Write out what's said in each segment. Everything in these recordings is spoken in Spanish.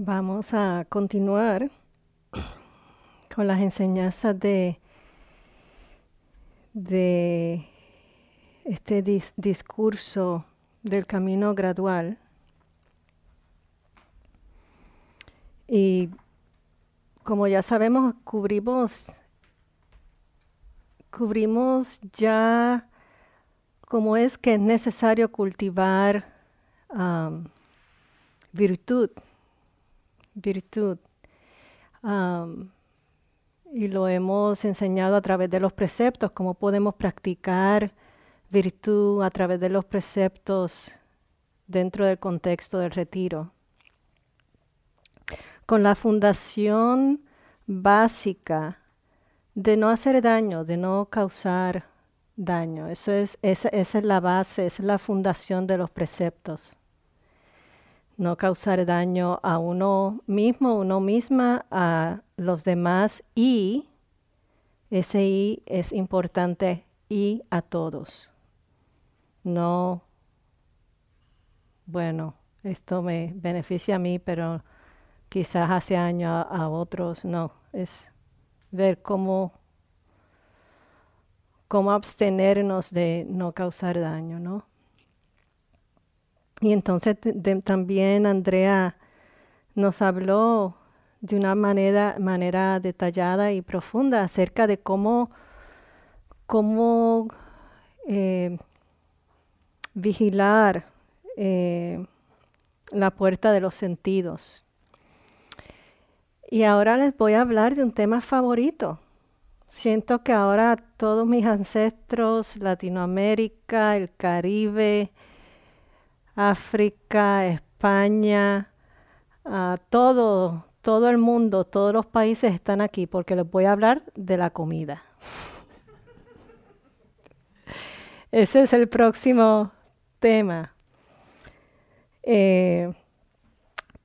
Vamos a continuar con las enseñanzas de, de este discurso del camino gradual. Y como ya sabemos, cubrimos, cubrimos ya cómo es que es necesario cultivar virtud, virtud. y lo hemos enseñado a través de los preceptos, cómo podemos practicar virtud a través de los preceptos dentro del contexto del retiro con la fundación básica de no hacer daño, de no causar daño. Eso es, esa, es la base, esa es la fundación de los preceptos. No causar daño a uno mismo, uno misma, a los demás y ese y es importante y a todos. No, bueno, esto me beneficia a mí, pero quizás hace años a, otros, no, es ver cómo, cómo abstenernos de no causar daño, ¿no? Y entonces también Andrea nos habló de una manera, manera detallada y profunda acerca de cómo, cómo eh, vigilar eh, la puerta de los sentidos, y ahora les voy a hablar de un tema favorito. Siento que ahora todos mis ancestros, Latinoamérica, el Caribe, África, España, todo, todo el mundo, todos los países están aquí porque les voy a hablar de la comida. Ese es el próximo tema. Eh,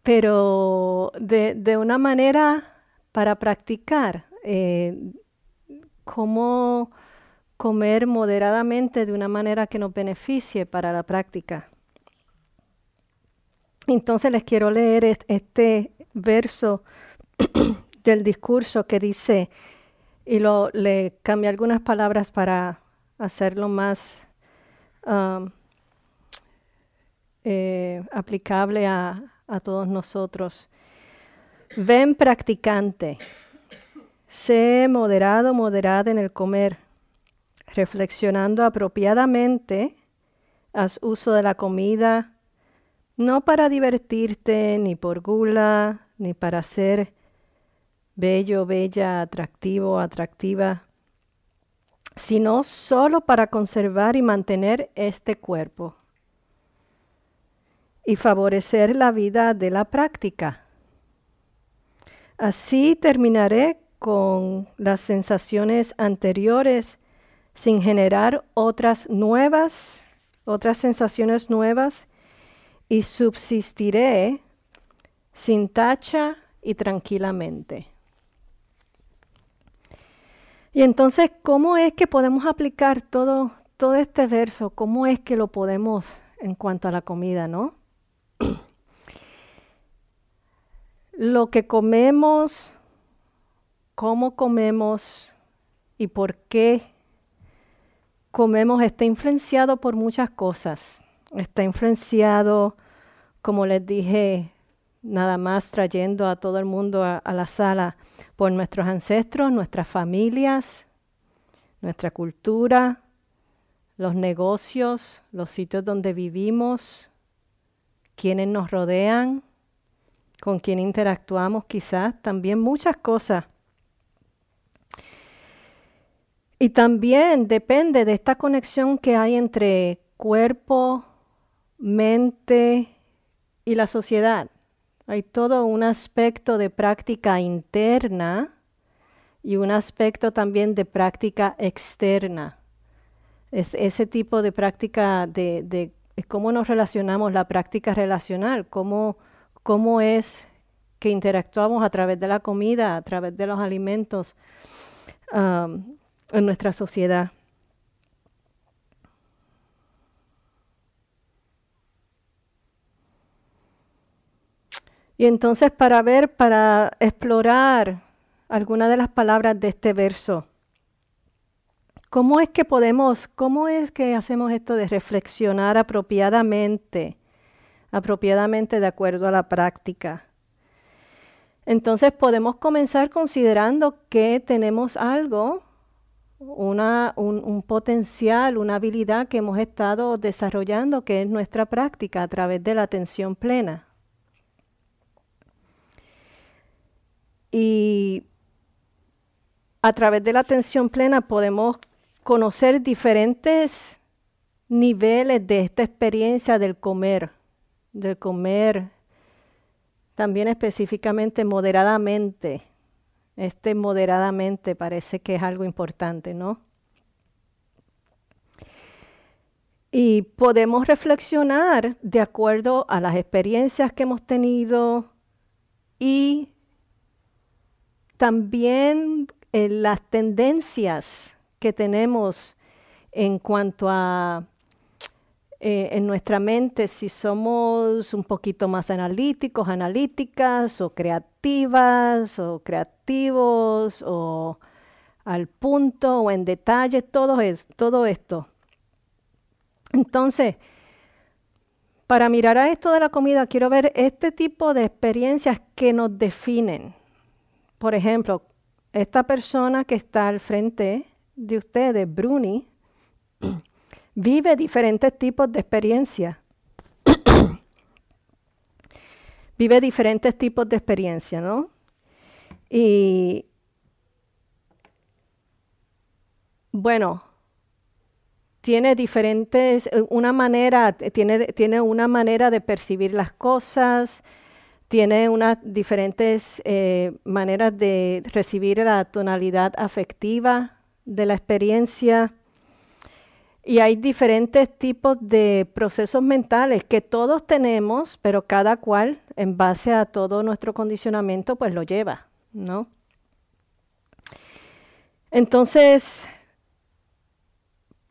pero de, una manera para practicar eh, cómo comer moderadamente de una manera que nos beneficie para la práctica. Entonces les quiero leer este verso del discurso que dice, y lo, le cambié algunas palabras para hacerlo más um, eh, aplicable a, a todos nosotros. Ven practicante, sé moderado, moderada en el comer, reflexionando apropiadamente, haz uso de la comida, no para divertirte, ni por gula, ni para ser bello, bella, atractivo, atractiva, sino solo para conservar y mantener este cuerpo y favorecer la vida de la práctica. Así terminaré con las sensaciones anteriores sin generar otras nuevas, otras sensaciones nuevas y subsistiré sin tacha y tranquilamente. Y entonces, ¿cómo es que podemos aplicar todo, todo este verso? ¿Cómo es que lo podemos en cuanto a la comida, no? Lo que comemos, cómo comemos y por qué comemos está influenciado por muchas cosas. Está influenciado, como les dije, nada más trayendo a todo el mundo a, la sala, por nuestros ancestros, nuestras familias, nuestra cultura, los negocios, los sitios donde vivimos, quienes nos rodean, con quien interactuamos quizás, también muchas cosas. Y también depende de esta conexión que hay entre cuerpo, mente y la sociedad. Hay todo un aspecto de práctica interna y un aspecto también de práctica externa. Es ese tipo de práctica de, cómo nos relacionamos, la práctica relacional, cómo, cómo es que interactuamos a través de la comida, a través de los alimentos en nuestra sociedad. Y entonces para ver, para explorar algunas de las palabras de este verso, ¿cómo es que podemos, cómo es que hacemos esto de reflexionar apropiadamente, apropiadamente de acuerdo a la práctica? Entonces podemos comenzar considerando que tenemos algo, un, potencial, una habilidad que hemos estado desarrollando, que es nuestra práctica a través de la atención plena. Y a través de la atención plena podemos conocer diferentes niveles de esta experiencia del comer, del comer también específicamente moderadamente. Este moderadamente parece que es algo importante, ¿no? Y podemos reflexionar de acuerdo a las experiencias que hemos tenido y también eh, las tendencias que tenemos en cuanto a eh, en nuestra mente si somos un poquito más analíticos, analíticas o creativas o creativos o al punto o en detalle, todo, es, todo esto. Entonces, para mirar a esto de la comida, quiero ver este tipo de experiencias que nos definen. Por ejemplo, esta persona que está al frente de ustedes, Bruni, vive diferentes tipos de experiencias. vive diferentes tipos de experiencia, ¿no? Y bueno, tiene diferentes, una manera, tiene, tiene una manera de percibir las cosas, tiene unas diferentes eh, maneras de recibir la tonalidad afectiva de la experiencia. Y hay diferentes tipos de procesos mentales que todos tenemos, pero cada cual, en base a todo nuestro condicionamiento, pues lo lleva, ¿no? Entonces,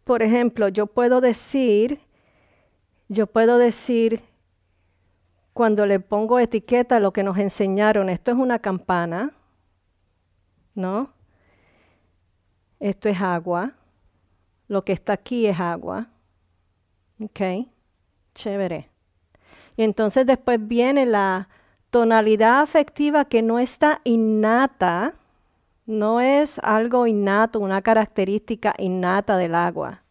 por ejemplo, yo puedo decir, yo puedo decir, cuando le pongo etiqueta a lo que nos enseñaron, esto es una campana, ¿no? Esto es agua lo que está aquí es agua. ¿Ok? Chévere. Y entonces después viene la tonalidad afectiva que no está innata, no es algo innato, una característica innata del agua.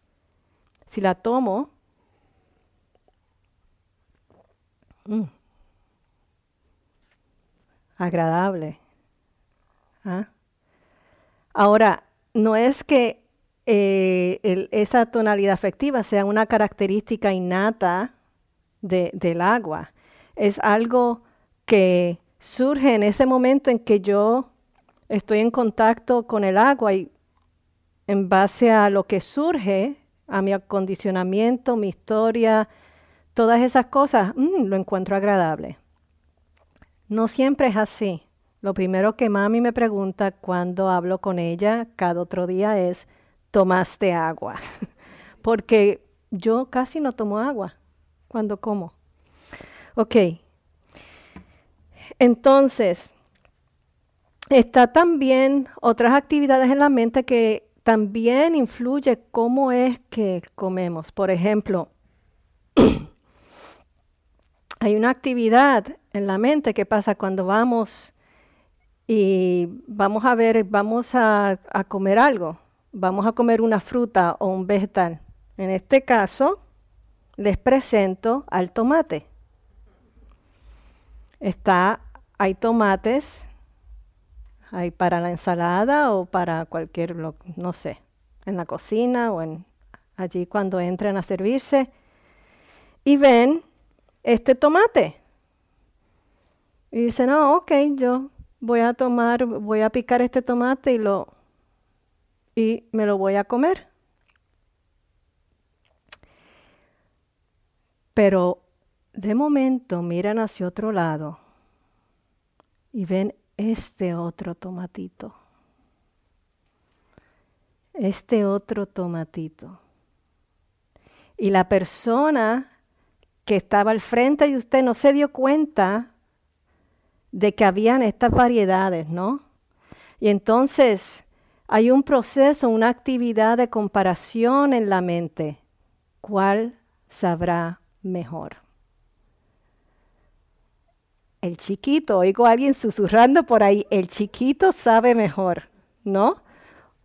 Si la tomo, mm, agradable. ¿Ah? Ahora, no es que eh, esa tonalidad afectiva sea una característica innata del agua. Es algo que surge en ese momento en que yo estoy en contacto con el agua y en base a lo que surge, a mi acondicionamiento, mi historia, todas esas cosas, mm, lo encuentro agradable. No siempre es así. Lo primero que mami me pregunta cuando hablo con ella cada otro día es, tomaste agua, porque yo casi no tomo agua cuando como. Ok, entonces, está también otras actividades en la mente que también influye cómo es que comemos. Por ejemplo, hay una actividad en la mente que pasa cuando vamos y vamos a ver, vamos a, comer algo vamos a comer una fruta o un vegetal. En este caso, les presento al tomate. Está, hay tomates, hay para la ensalada o para cualquier, no sé, en la cocina o en, allí cuando entren a servirse. Y ven este tomate. Y dicen, no, ok, yo voy a tomar, voy a picar este tomate y lo y me lo voy a comer. Pero de momento miran hacia otro lado y ven este otro tomatito. Este otro tomatito. Y la persona que estaba al frente de usted no se dio cuenta de que habían estas variedades, ¿no? Y entonces hay un proceso, una actividad de comparación en la mente. ¿Cuál sabrá mejor? El chiquito, oigo a alguien susurrando por ahí, el chiquito sabe mejor, ¿no?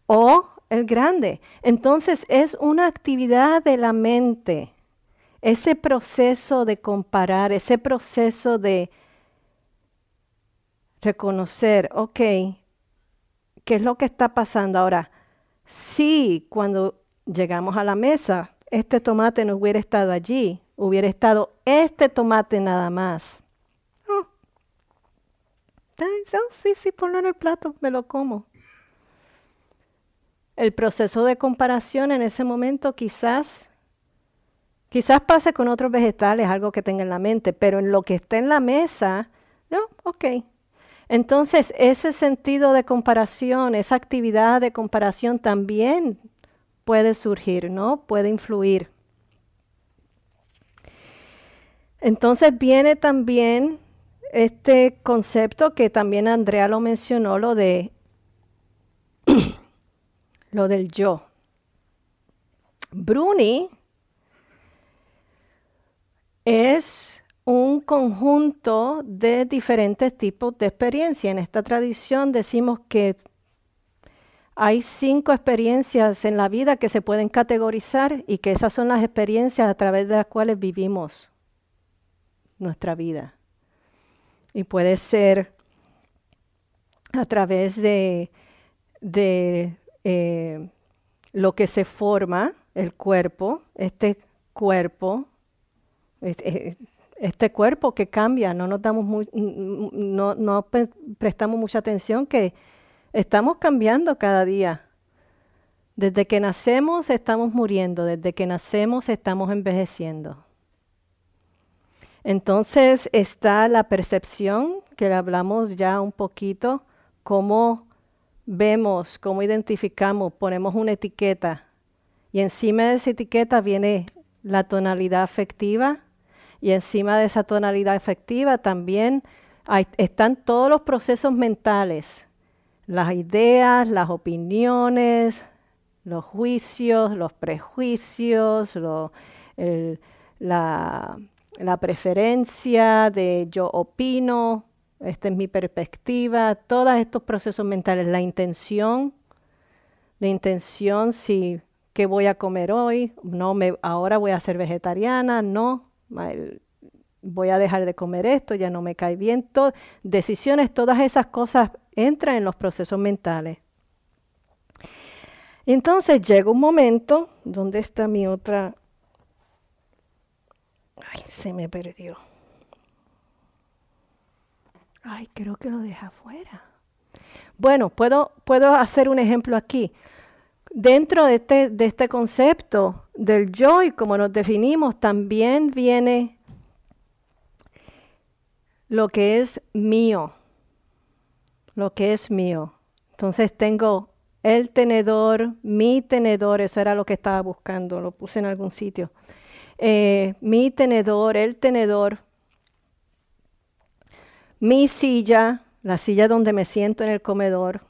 O el grande. Entonces es una actividad de la mente, ese proceso de comparar, ese proceso de reconocer, ok, ¿qué es lo que está pasando ahora? Si cuando llegamos a la mesa, este tomate no hubiera estado allí, hubiera estado este tomate nada más. sí, sí, ponlo en el plato, me lo como. El proceso de comparación en ese momento quizás, quizás pase con otros vegetales, algo que tenga en la mente, pero en lo que está en la mesa, no, ok. Entonces, ese sentido de comparación, esa actividad de comparación también puede surgir, ¿no? Puede influir. Entonces viene también este concepto que también Andrea lo mencionó, lo de lo del yo. Bruni es un conjunto de diferentes tipos de experiencia. En esta tradición decimos que hay cinco experiencias en la vida que se pueden categorizar y que esas son las experiencias a través de las cuales vivimos nuestra vida. Y puede ser a través de, eh, lo que se forma, el cuerpo, este cuerpo, este, cuerpo que cambia, no nos damos no, no prestamos mucha atención que Estamos cambiando cada día. Desde que nacemos estamos muriendo, desde que nacemos estamos envejeciendo. Entonces está la percepción, que hablamos ya un poquito, cómo vemos, cómo identificamos, ponemos una etiqueta y encima de esa etiqueta viene la tonalidad afectiva y encima de esa tonalidad afectiva también están todos los procesos mentales las ideas, las opiniones, los juicios, los prejuicios, la, la preferencia de yo opino, esta es mi perspectiva, todos estos procesos mentales, la intención, la intención si qué voy a comer hoy, no me ahora voy a ser vegetariana, no, voy a dejar de comer esto, ya no me cae bien, decisiones, todas esas cosas entran en los procesos mentales. Entonces llega un momento, ¿dónde está mi otra? Ay, se me perdió. Ay, creo que lo deja afuera. Bueno, puedo, puedo hacer un ejemplo aquí. Dentro de este, de este concepto del yo y como nos definimos, también viene lo que es mío, lo que es mío. Entonces tengo el tenedor, mi tenedor, eso era lo que estaba buscando, lo puse en algún sitio. Eh, mi tenedor, el tenedor, mi silla, la silla donde me siento en el comedor,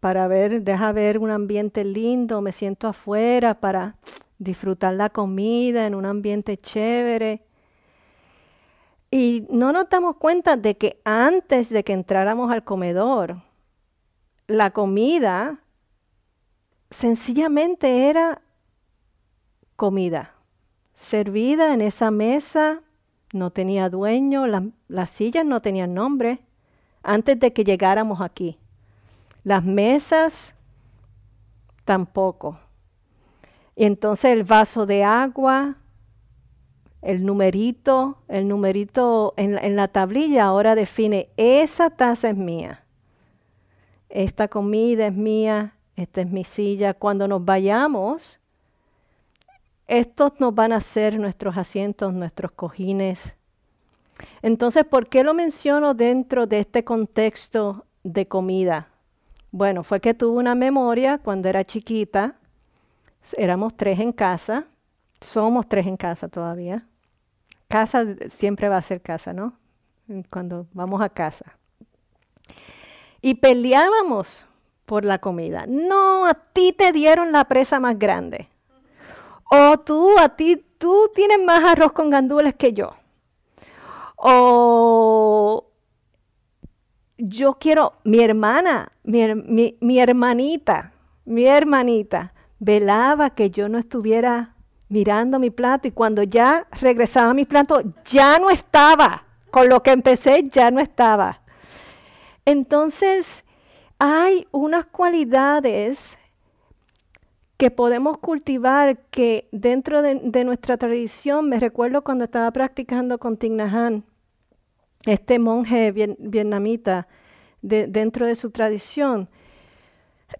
para ver, deja ver un ambiente lindo, me siento afuera para disfrutar la comida en un ambiente chévere. Y no nos damos cuenta de que antes de que entráramos al comedor, la comida sencillamente era comida, servida en esa mesa, no tenía dueño, las sillas no tenían nombre, antes de que llegáramos aquí. Las mesas tampoco. Y entonces el vaso de agua, el numerito, el numerito en, la tablilla ahora define, esa taza es mía, esta comida es mía, esta es mi silla. Cuando nos vayamos, estos nos van a ser nuestros asientos, nuestros cojines. Entonces, ¿por qué lo menciono dentro de este contexto de comida? Bueno, fue que tuve una memoria cuando era chiquita, éramos tres en casa, somos tres en casa todavía. Casa siempre va a ser casa, ¿no? cuando vamos a casa. Y peleábamos por la comida. No, a ti te dieron la presa más grande. O tú, a ti, tú tienes más arroz con gandules que yo. O yo quiero, mi hermana, mi, hermanita, mi hermanita, velaba que yo no estuviera mirando mi plato y cuando ya regresaba a mi plato, ya no estaba. Con lo que empecé, ya no estaba. Entonces, hay unas cualidades que podemos cultivar que dentro de, nuestra tradición, me recuerdo cuando estaba practicando con Thich este monje vietnamita, dentro de su tradición,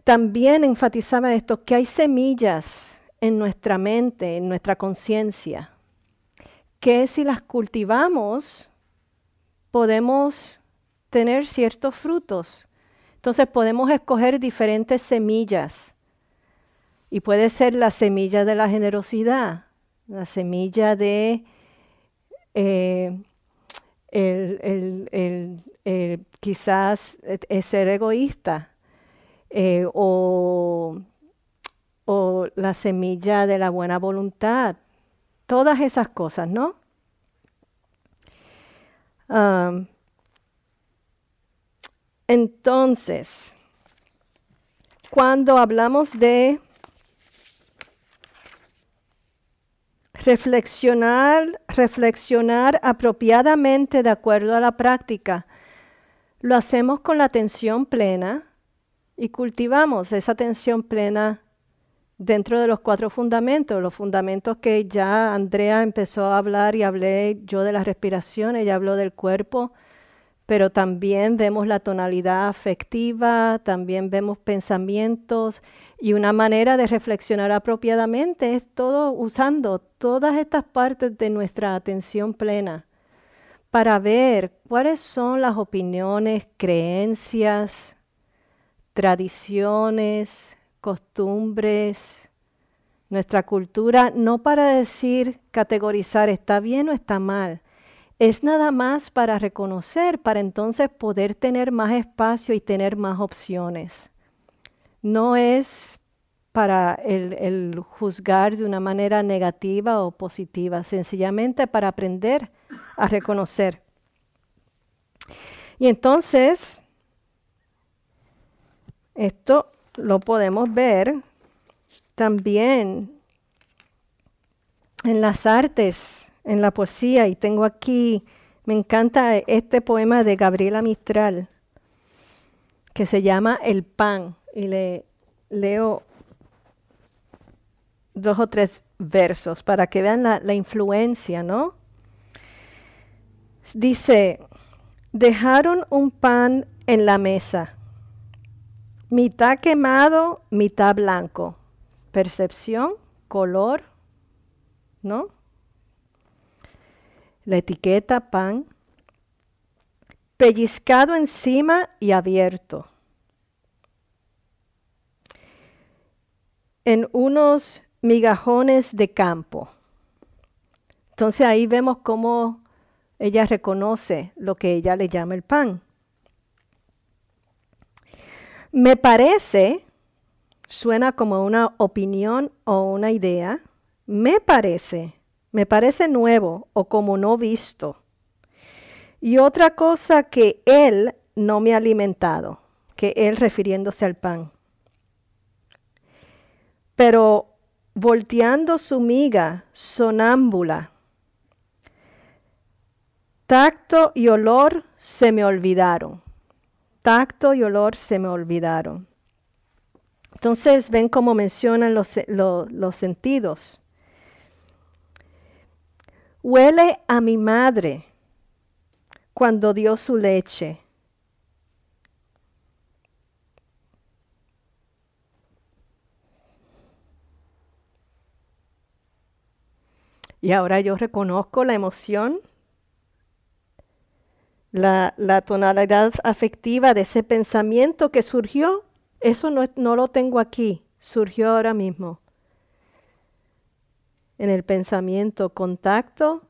también enfatizaba esto, que hay semillas en nuestra mente, en nuestra conciencia, que si las cultivamos, podemos tener ciertos frutos. Entonces podemos escoger diferentes semillas. Y puede ser la semilla de la generosidad, la semilla de eh, quizás ser egoísta, eh, o, la semilla de la buena voluntad, todas esas cosas, ¿no? entonces, cuando hablamos de reflexionar, reflexionar apropiadamente de acuerdo a la práctica, lo hacemos con la atención plena y cultivamos esa atención plena dentro de los cuatro fundamentos, los fundamentos que ya Andrea empezó a hablar y hablé yo de la respiración, ella habló del cuerpo, pero también vemos la tonalidad afectiva, también vemos pensamientos y una manera de reflexionar apropiadamente es todo usando todas estas partes de nuestra atención plena para ver cuáles son las opiniones, creencias, tradiciones, costumbres, nuestra cultura, no para decir, categorizar está bien o está mal, es nada más para reconocer, para entonces poder tener más espacio y tener más opciones. No es para el, el juzgar de una manera negativa o positiva, sencillamente para aprender a reconocer. Y entonces, esto lo podemos ver también en las artes, en la poesía, y tengo aquí, me encanta este poema de Gabriela Mistral, que se llama El pan, y le leo dos o tres versos para que vean la, la influencia, ¿no? Dice, dejaron un pan en la mesa mitad quemado, mitad blanco. Percepción, color, ¿no? La etiqueta pan. Pellizcado encima y abierto. En unos migajones de campo. Entonces ahí vemos cómo ella reconoce lo que ella le llama el pan. Me parece, suena como una opinión o una idea, me parece, me parece nuevo o como no visto. Y otra cosa que él no me ha alimentado, que él refiriéndose al pan. Pero volteando su miga sonámbula, tacto y olor se me olvidaron tacto y olor se me olvidaron. Entonces ven cómo mencionan los, los sentidos. Huele a mi madre cuando dio su leche. Y ahora yo reconozco la emoción la, tonalidad afectiva de ese pensamiento que surgió, eso no, no lo tengo aquí, surgió ahora mismo. En el pensamiento, contacto,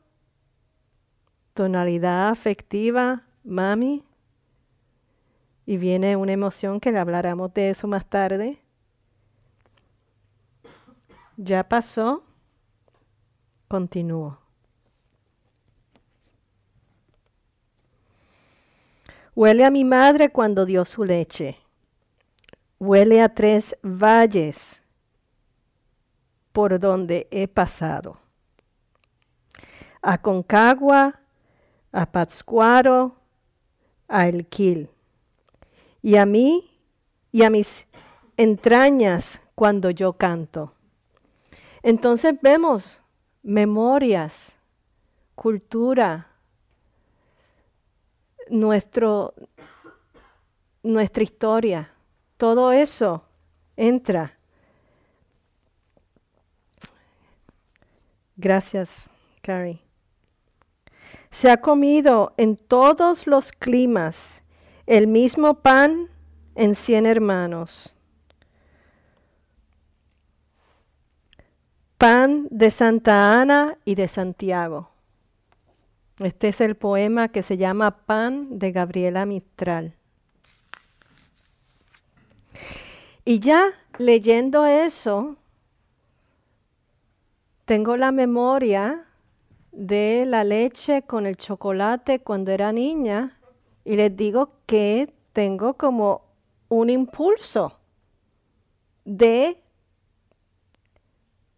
tonalidad afectiva, mami. Y viene una emoción que le hablaremos de eso más tarde. Ya pasó. Continúo. Huele a mi madre cuando dio su leche. Huele a tres valles por donde he pasado. A Concagua, a Pátzcuaro, a Elquil. Y a mí y a mis entrañas cuando yo canto. Entonces vemos memorias, cultura, nuestro, nuestra historia, todo eso entra. Gracias, Carrie. Se ha comido en todos los climas el mismo pan en cien hermanos. Pan de Santa Ana y de Santiago. Este es el poema que se llama Pan de Gabriela Mistral. Y ya leyendo eso, tengo la memoria de la leche con el chocolate cuando era niña y les digo que tengo como un impulso de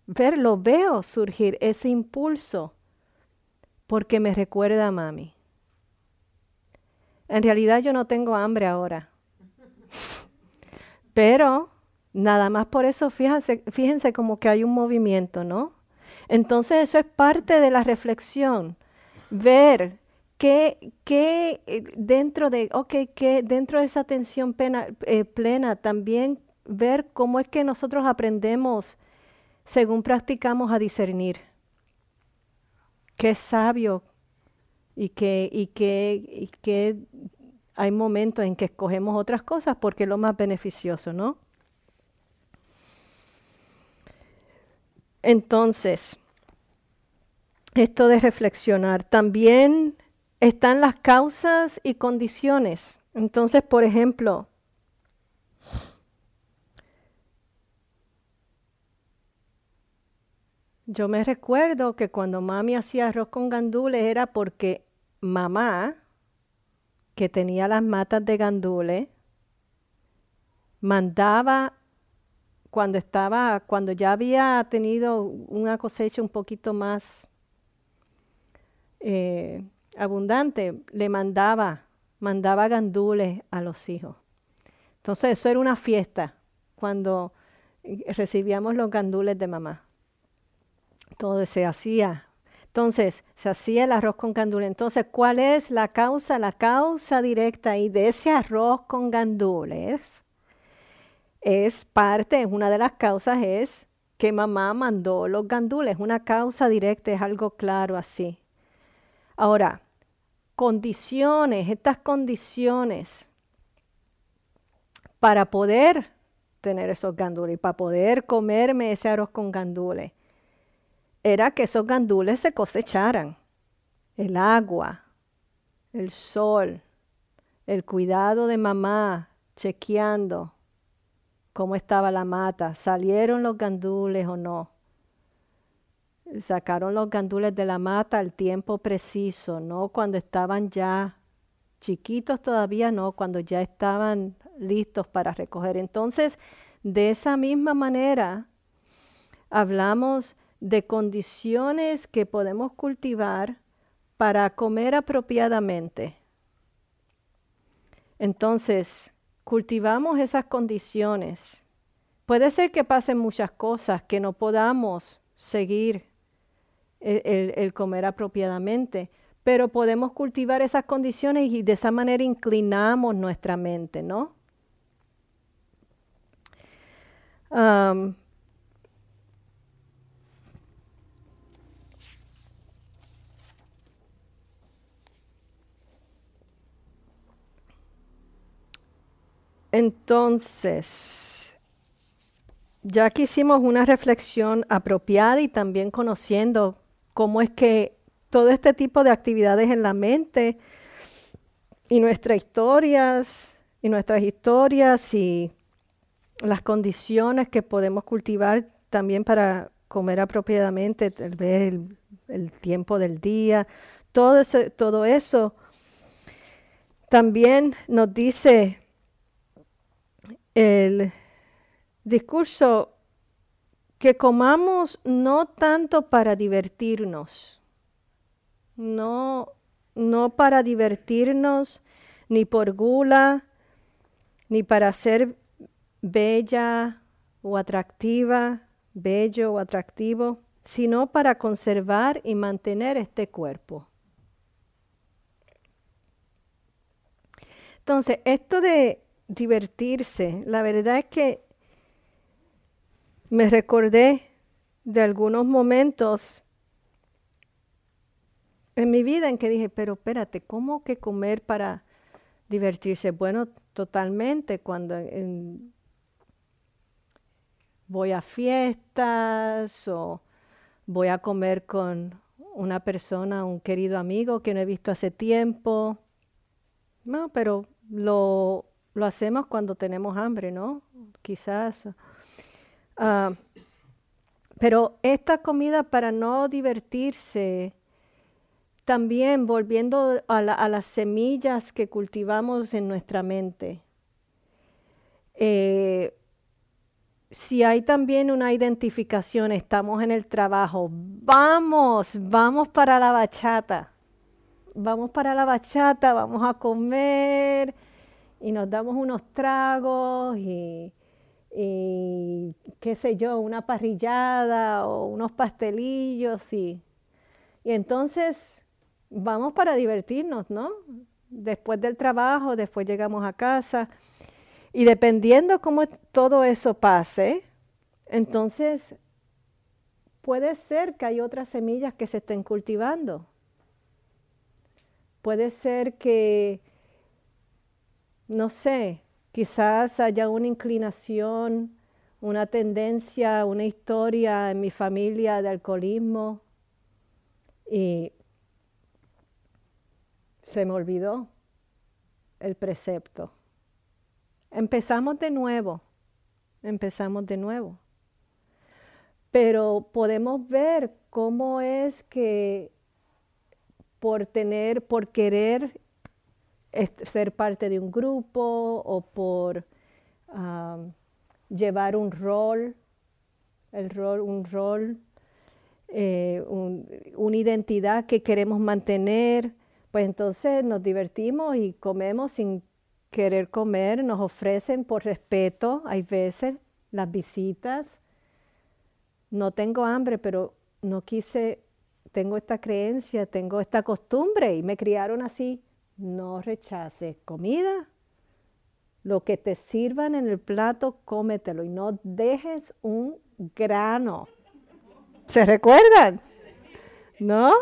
verlo, veo surgir ese impulso porque me recuerda a mami. En realidad yo no tengo hambre ahora. Pero nada más por eso fíjense, fíjense como que hay un movimiento, ¿no? Entonces eso es parte de la reflexión. Ver que, eh, dentro de, okay, que dentro de esa atención eh, plena también ver cómo es que nosotros aprendemos según practicamos a discernir qué sabio y que, y que, hay momentos en que escogemos otras cosas porque es lo más beneficioso, ¿no? Entonces, esto de reflexionar, también están las causas y condiciones. Entonces, por ejemplo, Yo me recuerdo que cuando mami hacía arroz con gandules era porque mamá, que tenía las matas de gandules, mandaba cuando estaba, cuando ya había tenido una cosecha un poquito más eh, abundante, le mandaba, mandaba gandules a los hijos. Entonces eso era una fiesta cuando recibíamos los gandules de mamá todo se hacía. Entonces, se hacía el arroz con gandules. Entonces, ¿cuál es la causa? La causa directa ahí de ese arroz con gandules es parte, una de las causas es que mamá mandó los gandules. Una causa directa es algo claro así. Ahora, condiciones, estas condiciones para poder tener esos gandules, para poder comerme ese arroz con gandules era que esos gandules se cosecharan. El agua, el sol, el cuidado de mamá, chequeando cómo estaba la mata, salieron los gandules o no. Sacaron los gandules de la mata al tiempo preciso, no cuando estaban ya chiquitos todavía, no, cuando ya estaban listos para recoger. Entonces, de esa misma manera, hablamos de condiciones que podemos cultivar para comer apropiadamente. Entonces, cultivamos esas condiciones. Puede ser que pasen muchas cosas que no podamos seguir el, comer apropiadamente, pero podemos cultivar esas condiciones y de esa manera inclinamos nuestra mente, ¿no? Entonces, ya que hicimos una reflexión apropiada y también conociendo cómo es que todo este tipo de actividades en la mente y nuestras historias y nuestras historias y las condiciones que podemos cultivar también para comer apropiadamente, tal vez el, tiempo del día, todo eso, todo eso también nos dice el discurso que comamos no tanto para divertirnos, no, no para divertirnos, ni por gula, ni para ser bella o atractiva, bello o atractivo, sino para conservar y mantener este cuerpo. Entonces, esto de divertirse, la verdad es que me recordé de algunos momentos en mi vida en que dije, pero espérate, ¿cómo que comer para divertirse? Bueno, totalmente, cuando voy a fiestas o voy a comer con una persona, un querido amigo que no he visto hace tiempo. No, pero lo, lo hacemos cuando tenemos hambre, ¿no? Quizás. Ah, pero esta comida para no divertirse, también volviendo a, las semillas que cultivamos en nuestra mente. Eh, si hay también una identificación, estamos en el trabajo, vamos, vamos para la bachata, vamos para la bachata, vamos a comer y nos damos unos tragos y, qué sé yo, una parrillada o unos pastelillos y, y entonces vamos para divertirnos, ¿no? Después del trabajo, después llegamos a casa y dependiendo cómo todo eso pase, entonces puede ser que hay otras semillas que se estén cultivando. Puede ser que, no sé, quizás haya una inclinación, una tendencia, una historia en mi familia de alcoholismo y se me olvidó el precepto. Empezamos de nuevo, empezamos de nuevo. Pero podemos ver cómo es que por tener, por querer ser parte de un grupo o por llevar un rol, el rol, un rol, eh, una identidad que queremos mantener, pues entonces nos divertimos y comemos sin querer comer, nos ofrecen por respeto, hay veces las visitas. No tengo hambre, pero no quise, tengo esta creencia, tengo esta costumbre y me criaron así. No rechaces comida. Lo que te sirvan en el plato, cómetelo y no dejes un grano. ¿Se recuerdan? ¿No?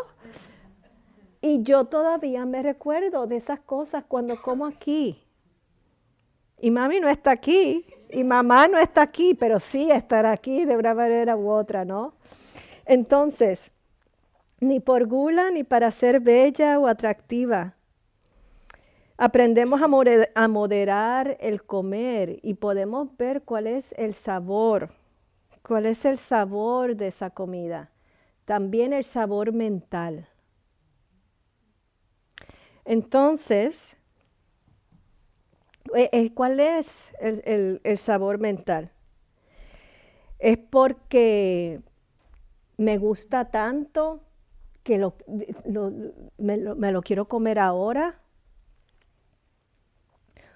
Y yo todavía me recuerdo de esas cosas cuando como aquí. Y mami no está aquí, y mamá no está aquí, pero sí estará aquí de una manera u otra, ¿no? Entonces, ni por gula, ni para ser bella o atractiva. Aprendemos a moderar el comer y podemos ver cuál es el sabor, cuál es el sabor de esa comida. También el sabor mental. Entonces, eh, eh, ¿Cuál es el, sabor mental? Es porque me gusta tanto que me, lo, quiero comer ahora.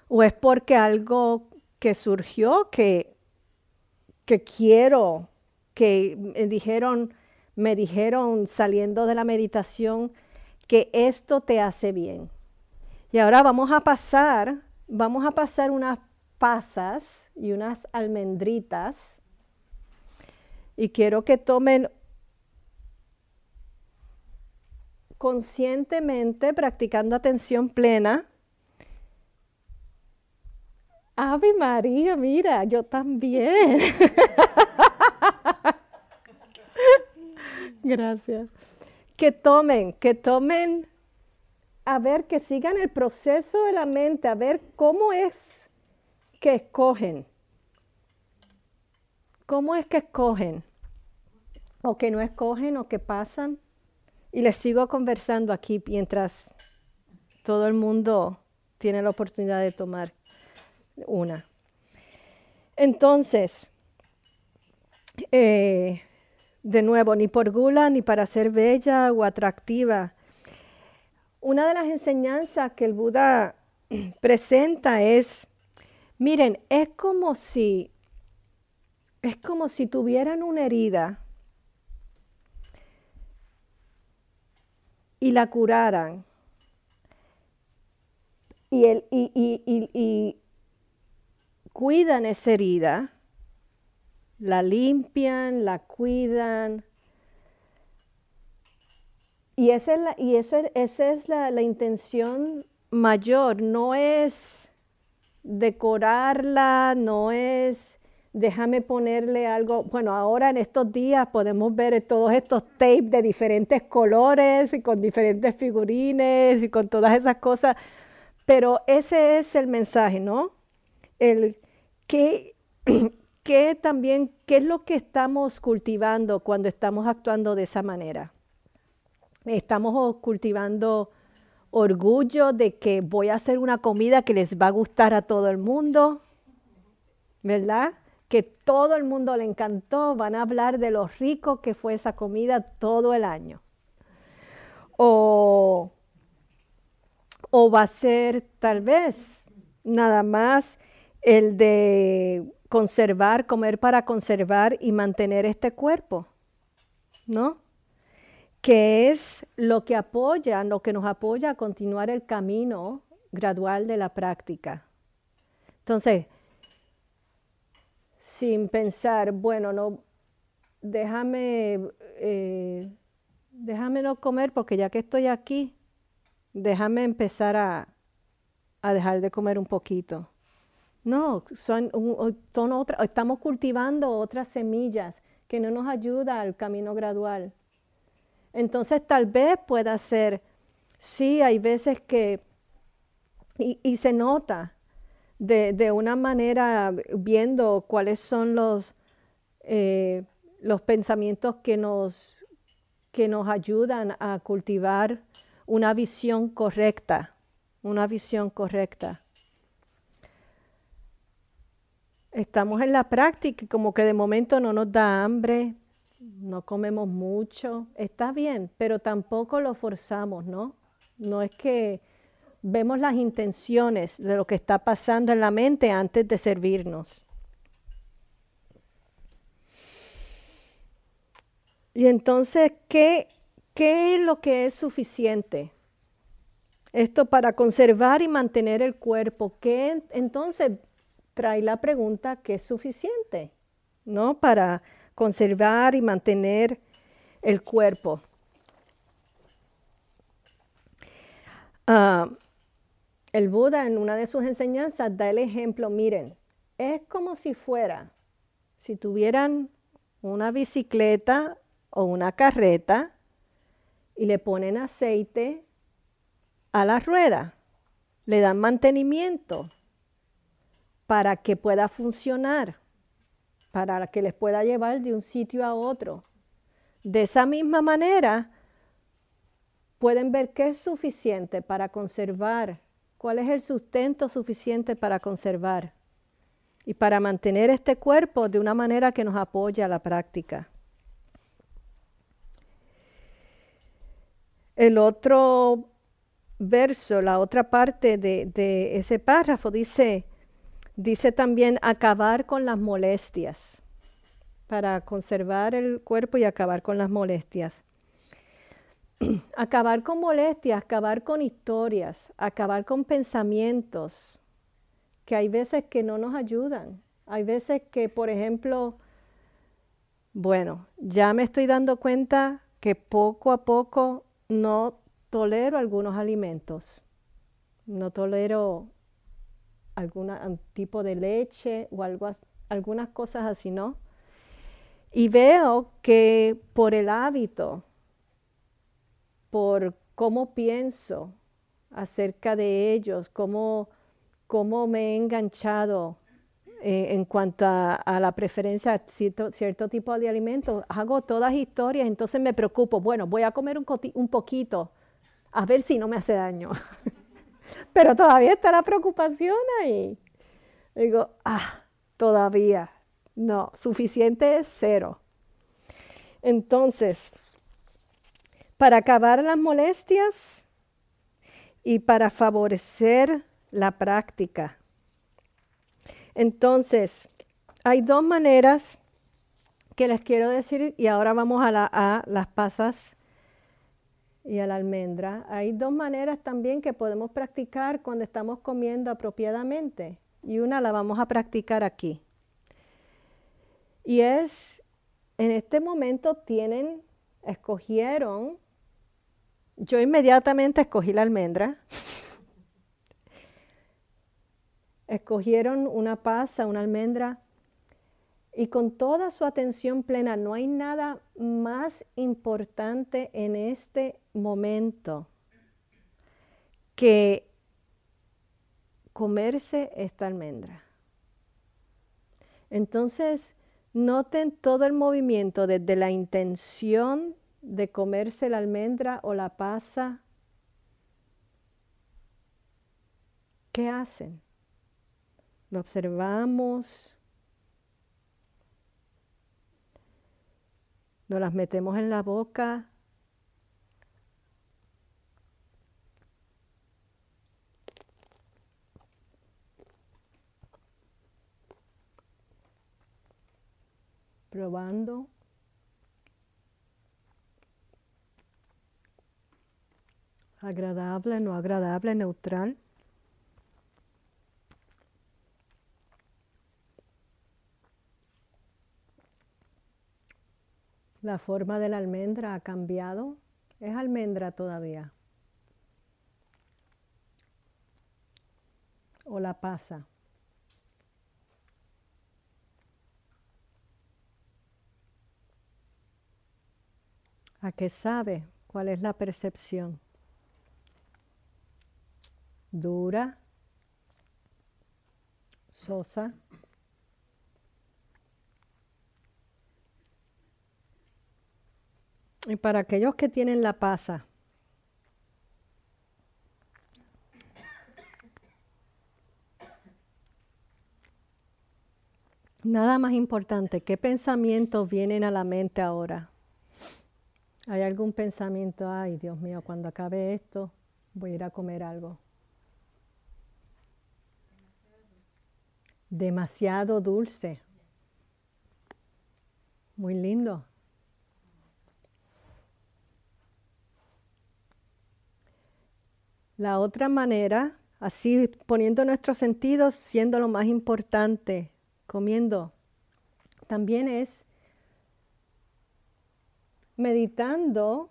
¿O es porque algo que surgió que, que quiero, que me dijeron, me dijeron saliendo de la meditación que esto te hace bien? Y ahora vamos a pasar vamos a pasar unas pasas y unas almendritas y quiero que tomen conscientemente, practicando atención plena. Ave María, mira, yo también. Gracias. que tomen, que tomen, a ver, que sigan el proceso de la mente, a ver cómo es que escogen. ¿Cómo es que escogen? O que no escogen o que pasan. Y les sigo conversando aquí mientras todo el mundo tiene la oportunidad de tomar una. Entonces, eh, de nuevo, ni por gula, ni para ser bella o atractiva. Una de las enseñanzas que el Buda presenta es, miren, es como si, es como si tuvieran una herida y la curaran. Y, el, y, y, y cuidan esa herida la limpian, la cuidan. Y esa es la, y eso, es la, la intención mayor, no es decorarla, no es déjame ponerle algo. Bueno, ahora en estos días podemos ver todos estos tapes de diferentes colores y con diferentes figurines y con todas esas cosas. Pero ese es el mensaje, ¿no? El que ¿qué también, qué es lo que estamos cultivando cuando estamos actuando de esa manera? Estamos cultivando orgullo de que voy a hacer una comida que les va a gustar a todo el mundo, ¿verdad? Que todo el mundo le encantó, van a hablar de lo rico que fue esa comida todo el año. O, o va a ser tal vez nada más el de conservar, comer para conservar y mantener este cuerpo, ¿no? Que es lo que apoya, lo que nos apoya a continuar el camino gradual de la práctica. Entonces, sin pensar, bueno, no, déjame, eh, déjame no comer porque ya que estoy aquí, déjame empezar a, a dejar de comer un poquito. No, son, estamos cultivando otras semillas que no nos ayudan al camino gradual. Entonces tal vez pueda ser, sí, hay veces que, y, se nota de, una manera viendo cuáles son los, eh, los pensamientos que nos, que nos ayudan a cultivar una visión correcta, una visión correcta estamos en la práctica y como que de momento no nos da hambre, no comemos mucho, está bien, pero tampoco lo forzamos, ¿no? No es que vemos las intenciones de lo que está pasando en la mente antes de servirnos. Y entonces, ¿qué, qué es lo que es suficiente? Esto para conservar y mantener el cuerpo. ¿Qué entonces trae la pregunta que es suficiente, ¿no? Para conservar y mantener el cuerpo. Ah, el Buda en una de sus enseñanzas da el ejemplo, miren, es como si fuera, si tuvieran una bicicleta o una carreta y le ponen aceite a la rueda, le dan mantenimiento, para que pueda funcionar, para que les pueda llevar de un sitio a otro. De esa misma manera, pueden ver qué es suficiente para conservar, cuál es el sustento suficiente para conservar y para mantener este cuerpo de una manera que nos apoya a la práctica. El otro verso, la otra parte de, de ese párrafo dice, Dice también acabar con las molestias, para conservar el cuerpo y acabar con las molestias. acabar con molestias, acabar con historias, acabar con pensamientos que hay veces que no nos ayudan. Hay veces que, por ejemplo, bueno, ya me estoy dando cuenta que poco a poco no tolero algunos alimentos. No tolero algún tipo de leche o algo, algunas cosas así, ¿no? Y veo que por el hábito por cómo pienso acerca de ellos, cómo, cómo me he enganchado eh, en cuanto a, la preferencia de cierto, cierto, tipo de alimentos. Hago todas historias, entonces me preocupo, bueno, voy a comer un, un poquito, a ver si no me hace daño. Pero todavía está la preocupación ahí. Digo, ah, todavía, no, suficiente es cero. Entonces, para acabar las molestias y para favorecer la práctica entonces, hay dos maneras que les quiero decir y ahora vamos a, a las pasas y a la almendra. Hay dos maneras también que podemos practicar cuando estamos comiendo apropiadamente y una la vamos a practicar aquí. Y es, en este momento tienen, escogieron, yo inmediatamente escogí la almendra. escogieron una pasa, una almendra, y con toda su atención plena, no hay nada más importante en este momento que comerse esta almendra. Entonces, noten todo el movimiento desde la intención de comerse la almendra o la pasa. ¿Qué hacen? Lo observamos. Nos las metemos en la boca. Probando. Agradable, no agradable, neutral. La forma de la almendra ha cambiado. Es almendra todavía. O la pasa. ¿A qué sabe? ¿Cuál es la percepción? Dura, sosa, Y para aquellos que tienen la pasa, nada más importante, ¿qué pensamientos vienen a la mente ahora? ¿Hay algún pensamiento, ay Dios mío, cuando acabe esto voy a ir a comer algo? Demasiado dulce. Muy lindo. La otra manera, así poniendo nuestros sentidos, siendo lo más importante, comiendo, también es meditando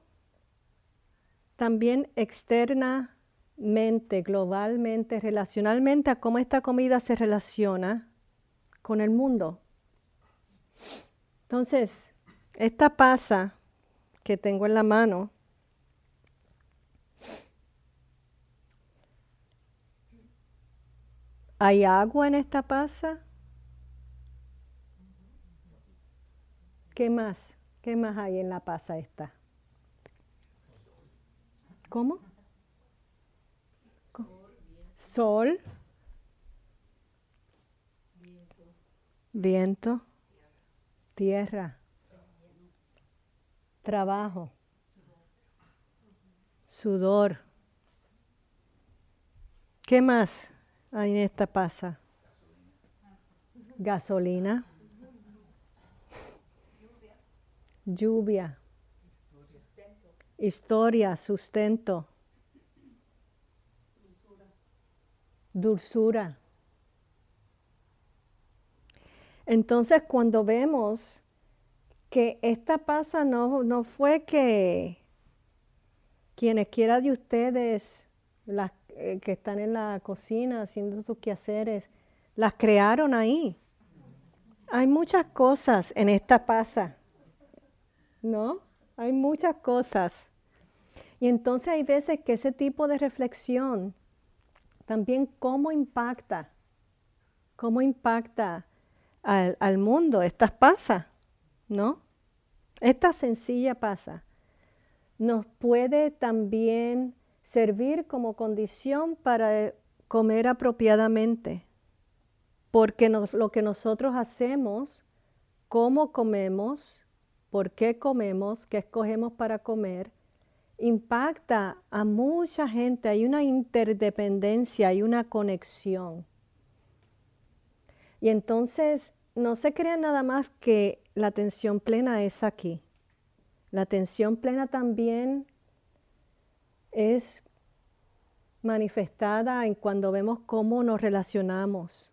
también externamente, globalmente, relacionalmente a cómo esta comida se relaciona con el mundo. Entonces, esta pasa que tengo en la mano ¿Hay agua en esta pasa? ¿Qué más? ¿Qué más hay en la pasa esta? ¿Cómo? Sol. Viento. Tierra. Trabajo. Sudor. ¿Qué más? Ahí en esta pasa. Gasolina. Lluvia. Historia, sustento. Dulzura. Entonces cuando vemos que esta pasa no, no fue que quienes quiera de ustedes las eh, que están en la cocina haciendo sus quehaceres, las crearon ahí. Hay muchas cosas en esta pasa, ¿no? Hay muchas cosas. Y entonces hay veces que ese tipo de reflexión también cómo impacta, cómo impacta al, al mundo. Estas pasa, ¿no? Esta sencilla pasa. Nos puede también servir como condición para comer apropiadamente, porque lo que nosotros hacemos, cómo comemos, por qué comemos, qué escogemos para comer, impacta a mucha gente, hay una interdependencia, hay una conexión. Y entonces no se crea nada más que la atención plena es aquí. La atención plena también es manifestada en cuando vemos cómo nos relacionamos.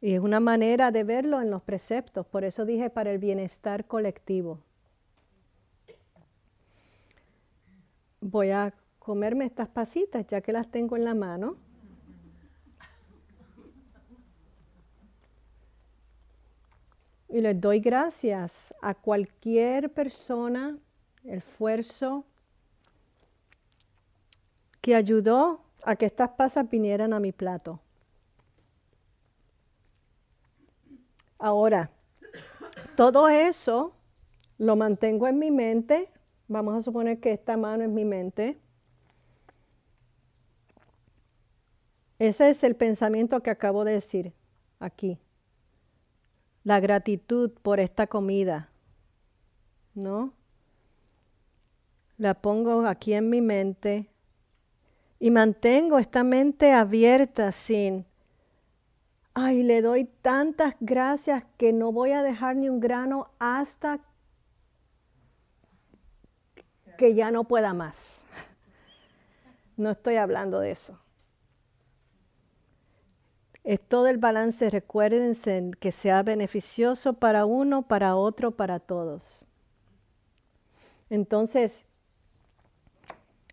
Y es una manera de verlo en los preceptos, por eso dije para el bienestar colectivo. Voy a comerme estas pasitas ya que las tengo en la mano. Y les doy gracias a cualquier persona, esfuerzo, que ayudó a que estas pasas vinieran a mi plato. Ahora, todo eso lo mantengo en mi mente. Vamos a suponer que esta mano es mi mente. Ese es el pensamiento que acabo de decir aquí la gratitud por esta comida, ¿no? La pongo aquí en mi mente y mantengo esta mente abierta sin, ay, le doy tantas gracias que no voy a dejar ni un grano hasta que ya no pueda más. No estoy hablando de eso es todo el balance, recuérdense que sea beneficioso para uno, para otro, para todos. Entonces,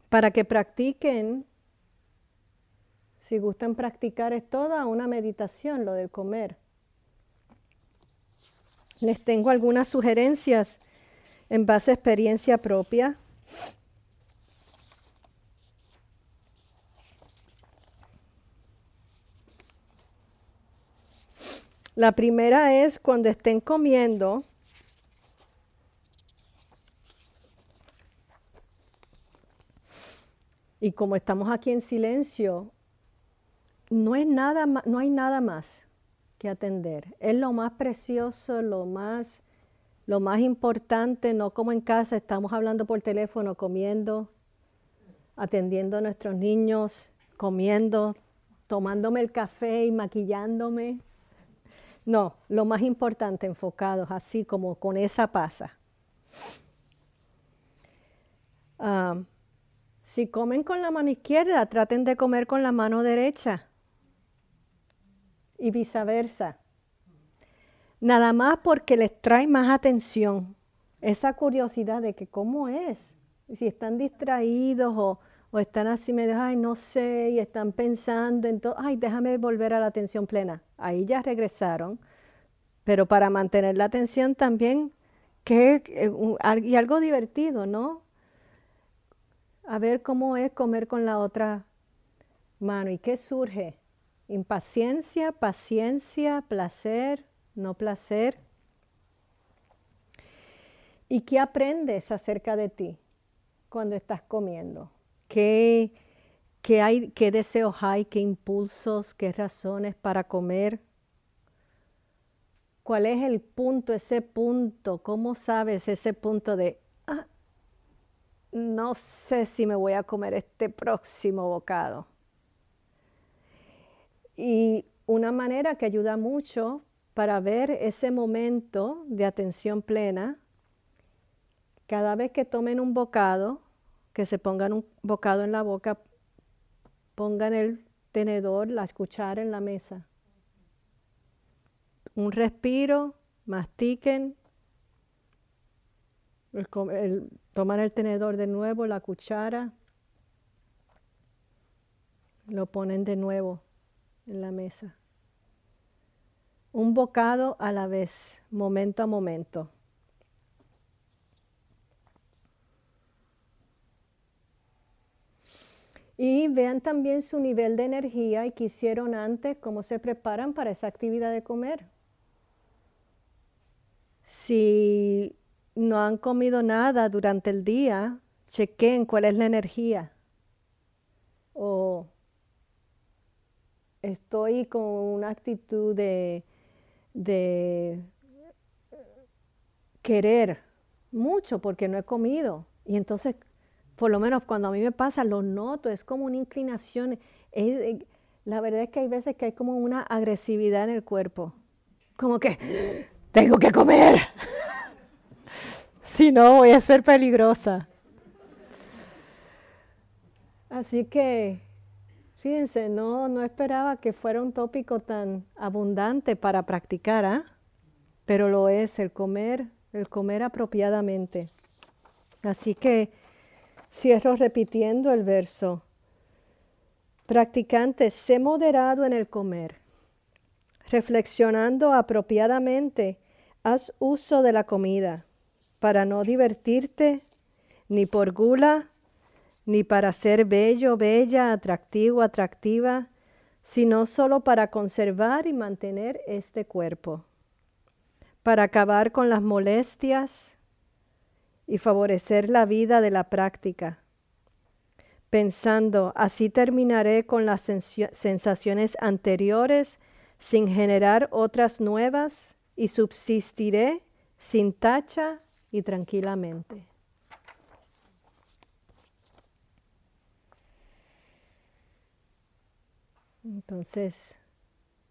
para que practiquen, si gustan practicar, es toda una meditación lo del comer. Les tengo algunas sugerencias en base a experiencia propia. La primera es cuando estén comiendo, y como estamos aquí en silencio, no, es nada, no hay nada más que atender. Es lo más precioso, lo más, lo más importante, no como en casa, estamos hablando por teléfono, comiendo, atendiendo a nuestros niños, comiendo, tomándome el café y maquillándome. No, lo más importante, enfocados así como con esa pasa. Ah, si comen con la mano izquierda, traten de comer con la mano derecha y viceversa. Nada más porque les trae más atención, esa curiosidad de que cómo es, si están distraídos o, o están así medio, ay, no sé, y están pensando en todo, ay, déjame volver a la atención plena. Ahí ya regresaron, pero para mantener la atención también, que eh, y algo divertido, ¿no? A ver cómo es comer con la otra mano y qué surge. Impaciencia, paciencia, placer, no placer. ¿Y qué aprendes acerca de ti cuando estás comiendo? ¿Qué, hay, qué deseos hay, qué impulsos, qué razones para comer? ¿Cuál es el punto, ese punto? ¿Cómo sabes ese punto de, ah, no sé si me voy a comer este próximo bocado? Y una manera que ayuda mucho para ver ese momento de atención plena, cada vez que tomen un bocado, que se pongan un bocado en la boca, pongan el tenedor, la cuchara en la mesa. Un respiro, mastiquen, toman el tenedor de nuevo, la cuchara, lo ponen de nuevo en la mesa. Un bocado a la vez, momento a momento. Y vean también su nivel de energía y qué hicieron antes, cómo se preparan para esa actividad de comer. Si no han comido nada durante el día, chequen cuál es la energía. O estoy con una actitud de, de querer mucho porque no he comido. Y entonces, por lo menos cuando a mí me pasa, lo noto, es como una inclinación. la verdad es que hay veces que hay como una agresividad en el cuerpo. Como que, tengo que comer. si no, voy a ser peligrosa. Así que, fíjense, no, no esperaba que fuera un tópico tan abundante para practicar, ¿ah? pero lo es el comer el comer apropiadamente. Así que cierro repitiendo el verso. Practicante, sé moderado en el comer. Reflexionando apropiadamente, haz uso de la comida para no divertirte ni por gula, ni para ser bello, bella, atractivo, atractiva, sino solo para conservar y mantener este cuerpo para acabar con las molestias y favorecer la vida de la práctica, pensando, así terminaré con las sensaciones anteriores sin generar otras nuevas y subsistiré sin tacha y tranquilamente. Entonces,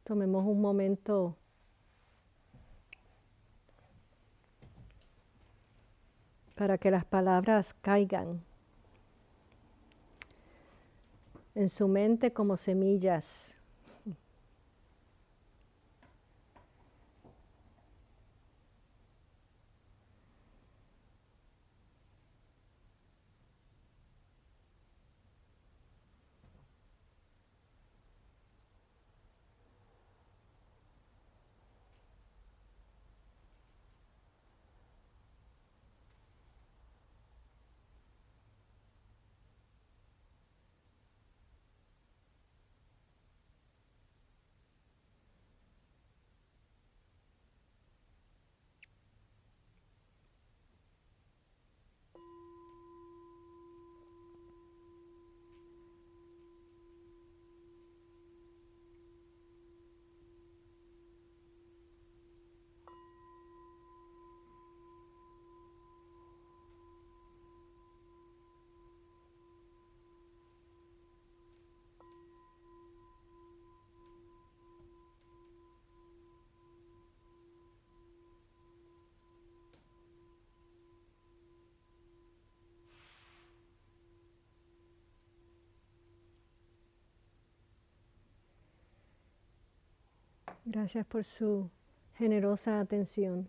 tomemos un momento para que las palabras caigan en su mente como semillas Gracias por su generosa atención.